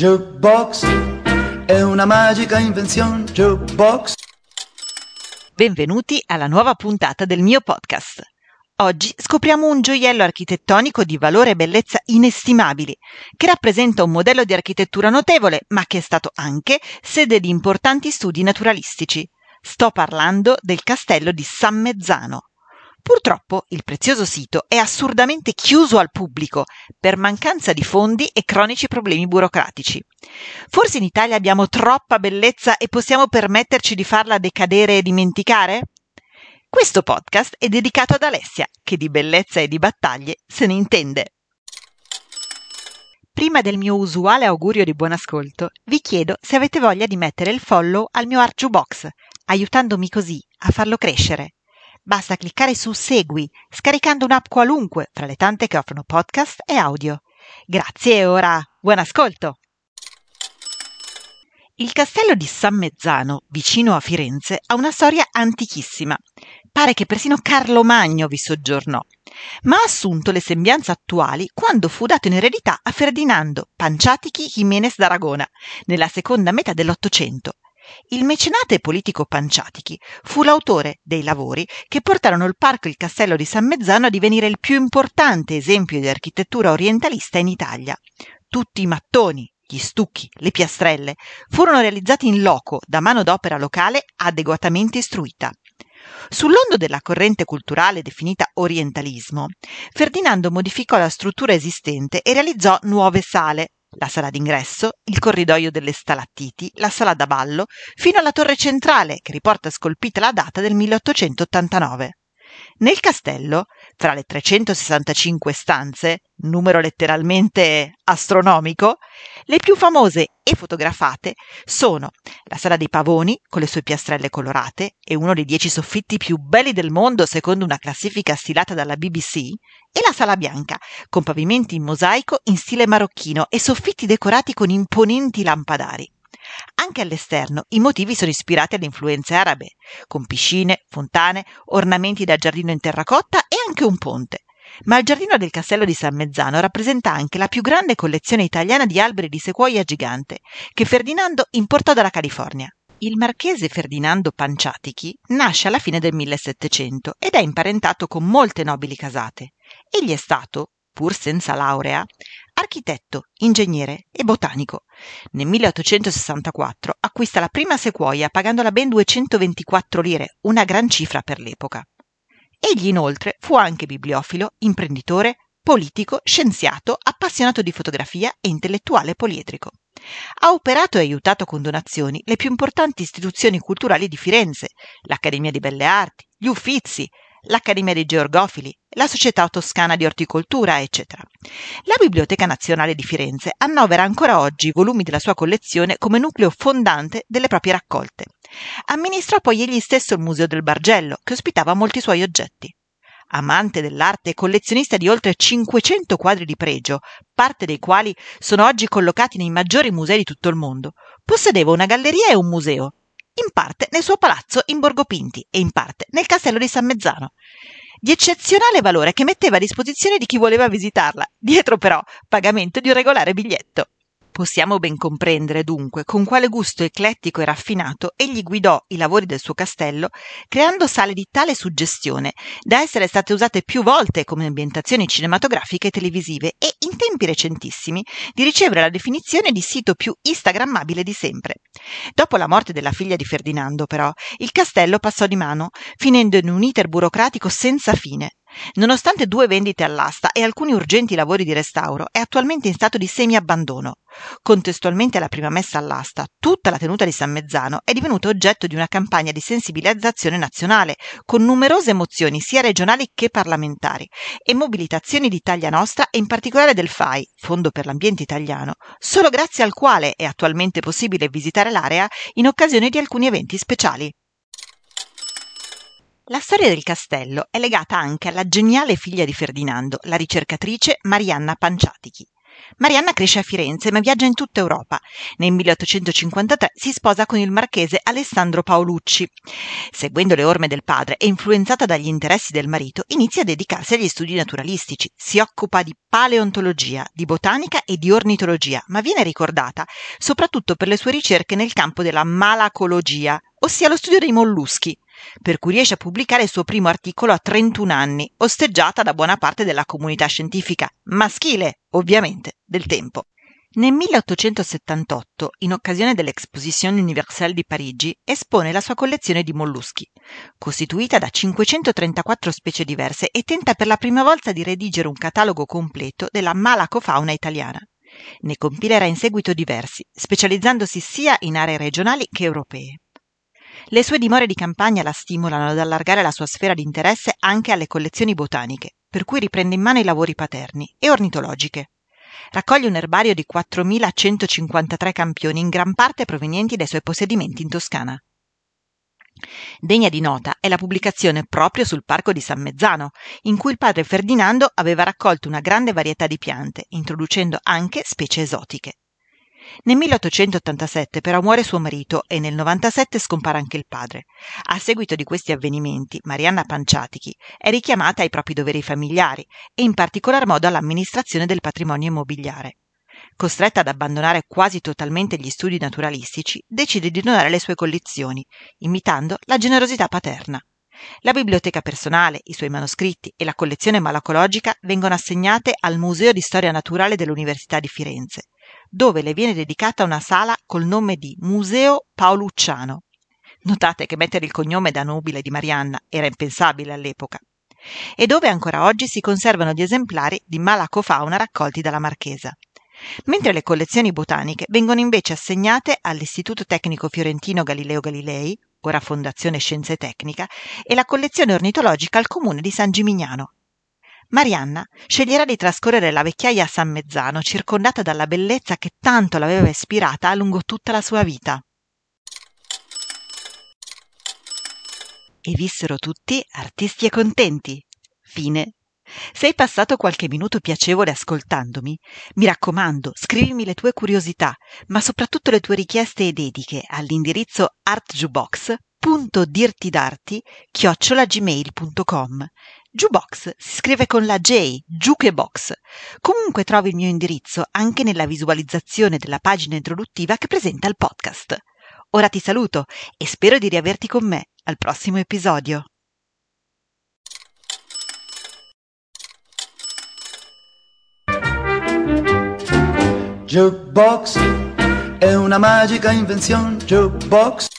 Jukebox è una magica invenzione. Jukebox. Benvenuti alla nuova puntata del mio podcast. Oggi scopriamo un gioiello architettonico di valore e bellezza inestimabili, che rappresenta un modello di architettura notevole, ma che è stato anche sede di importanti studi naturalistici. Sto parlando del castello di San Mezzano. Purtroppo il prezioso sito è assurdamente chiuso al pubblico per mancanza di fondi e cronici problemi burocratici. Forse in Italia abbiamo troppa bellezza e possiamo permetterci di farla decadere e dimenticare? Questo podcast è dedicato ad Alessia, che di bellezza e di battaglie se ne intende. Prima del mio usuale augurio di buon ascolto, vi chiedo se avete voglia di mettere il follow al mio Arju Box, aiutandomi così a farlo crescere. Basta cliccare su Segui, scaricando un'app qualunque fra le tante che offrono podcast e audio. Grazie e ora buon ascolto! Il castello di San Mezzano, vicino a Firenze, ha una storia antichissima. Pare che persino Carlo Magno vi soggiornò, ma ha assunto le sembianze attuali quando fu dato in eredità a Ferdinando Panciatichi Jiménez d'Aragona, nella seconda metà dell'Ottocento, il mecenate politico Panciatichi fu l'autore dei lavori che portarono il parco e il castello di San Mezzano a divenire il più importante esempio di architettura orientalista in Italia. Tutti i mattoni, gli stucchi, le piastrelle furono realizzati in loco da manodopera locale adeguatamente istruita. Sull'ondo della corrente culturale definita orientalismo, Ferdinando modificò la struttura esistente e realizzò nuove sale, la sala d'ingresso, il corridoio delle stalattiti, la sala da ballo, fino alla torre centrale che riporta scolpita la data del 1889. Nel castello, fra le 365 stanze, numero letteralmente astronomico, le più famose e fotografate sono la Sala dei Pavoni, con le sue piastrelle colorate e uno dei dieci soffitti più belli del mondo secondo una classifica stilata dalla BBC, e la Sala Bianca, con pavimenti in mosaico in stile marocchino e soffitti decorati con imponenti lampadari. Anche all'esterno i motivi sono ispirati alle influenze arabe, con piscine, fontane, ornamenti da giardino in terracotta e anche un ponte. Ma il giardino del castello di San Mezzano rappresenta anche la più grande collezione italiana di alberi di sequoia gigante che Ferdinando importò dalla California. Il marchese Ferdinando Panciatichi nasce alla fine del 1700 ed è imparentato con molte nobili casate. Egli è stato, pur senza laurea, architetto, ingegnere e botanico. Nel 1864 acquista la prima sequoia pagandola ben 224 lire, una gran cifra per l'epoca. Egli inoltre fu anche bibliofilo, imprenditore, politico, scienziato, appassionato di fotografia e intellettuale poliedrico. Ha operato e aiutato con donazioni le più importanti istituzioni culturali di Firenze, l'Accademia di Belle Arti, gli Uffizi, l'Accademia dei Georgofili, la Società Toscana di Orticoltura, eccetera. La Biblioteca Nazionale di Firenze annovera ancora oggi i volumi della sua collezione come nucleo fondante delle proprie raccolte. Amministrò poi egli stesso il Museo del Bargello, che ospitava molti suoi oggetti. Amante dell'arte e collezionista di oltre 500 quadri di pregio, parte dei quali sono oggi collocati nei maggiori musei di tutto il mondo, possedeva una galleria e un museo, in parte nel suo palazzo in Borgo Pinti e in parte nel castello di San Mezzano, di eccezionale valore che metteva a disposizione di chi voleva visitarla, dietro però pagamento di un regolare biglietto. Possiamo ben comprendere dunque con quale gusto eclettico e raffinato egli guidò i lavori del suo castello, creando sale di tale suggestione da essere state usate più volte come ambientazioni cinematografiche e televisive e, in tempi recentissimi, di ricevere la definizione di sito più instagrammabile di sempre. Dopo la morte della figlia di Ferdinando, però, il castello passò di mano, finendo in un iter burocratico senza fine, Nonostante due vendite all'asta e alcuni urgenti lavori di restauro, è attualmente in stato di semi-abbandono. Contestualmente alla prima messa all'asta, tutta la tenuta di San Mezzano è divenuta oggetto di una campagna di sensibilizzazione nazionale, con numerose mozioni sia regionali che parlamentari, e mobilitazioni di Italia Nostra e in particolare del FAI, Fondo per l'Ambiente Italiano, solo grazie al quale è attualmente possibile visitare l'area in occasione di alcuni eventi speciali. La storia del castello è legata anche alla geniale figlia di Ferdinando, la ricercatrice Marianna Panciatichi. Marianna cresce a Firenze ma viaggia in tutta Europa. Nel 1853 si sposa con il marchese Alessandro Paolucci. Seguendo le orme del padre e influenzata dagli interessi del marito, inizia a dedicarsi agli studi naturalistici. Si occupa di paleontologia, di botanica e di ornitologia, ma viene ricordata soprattutto per le sue ricerche nel campo della malacologia, ossia lo studio dei molluschi per cui riesce a pubblicare il suo primo articolo a 31 anni, osteggiata da buona parte della comunità scientifica, maschile, ovviamente, del tempo. Nel 1878, in occasione dell'Exposition Universelle di Parigi, espone la sua collezione di molluschi, costituita da 534 specie diverse e tenta per la prima volta di redigere un catalogo completo della malacofauna italiana. Ne compilerà in seguito diversi, specializzandosi sia in aree regionali che europee. Le sue dimore di campagna la stimolano ad allargare la sua sfera di interesse anche alle collezioni botaniche, per cui riprende in mano i lavori paterni e ornitologiche. Raccoglie un erbario di 4.153 campioni, in gran parte provenienti dai suoi possedimenti in Toscana. Degna di nota è la pubblicazione proprio sul parco di San Mezzano, in cui il padre Ferdinando aveva raccolto una grande varietà di piante, introducendo anche specie esotiche. Nel 1887 però muore suo marito e nel 97 scompare anche il padre. A seguito di questi avvenimenti, Marianna Panciatichi è richiamata ai propri doveri familiari e in particolar modo all'amministrazione del patrimonio immobiliare. Costretta ad abbandonare quasi totalmente gli studi naturalistici, decide di donare le sue collezioni, imitando la generosità paterna. La biblioteca personale, i suoi manoscritti e la collezione malacologica vengono assegnate al Museo di Storia Naturale dell'Università di Firenze, dove le viene dedicata una sala col nome di Museo Paolucciano. Notate che mettere il cognome da nobile di Marianna era impensabile all'epoca. E dove ancora oggi si conservano gli esemplari di malacofauna raccolti dalla marchesa. Mentre le collezioni botaniche vengono invece assegnate all'Istituto Tecnico Fiorentino Galileo Galilei, ora Fondazione Scienze Tecnica, e la collezione ornitologica al comune di San Gimignano. Marianna sceglierà di trascorrere la vecchiaia a San Mezzano, circondata dalla bellezza che tanto l'aveva ispirata lungo tutta la sua vita. E vissero tutti artisti e contenti. Fine. Se hai passato qualche minuto piacevole ascoltandomi, mi raccomando, scrivimi le tue curiosità, ma soprattutto le tue richieste e dediche all'indirizzo artjubox.dirtidarti-gmail.com Jukebox si scrive con la J, Jukebox. Comunque trovi il mio indirizzo anche nella visualizzazione della pagina introduttiva che presenta il podcast. Ora ti saluto e spero di riaverti con me al prossimo episodio. Jukebox è una magica invenzione. Jukebox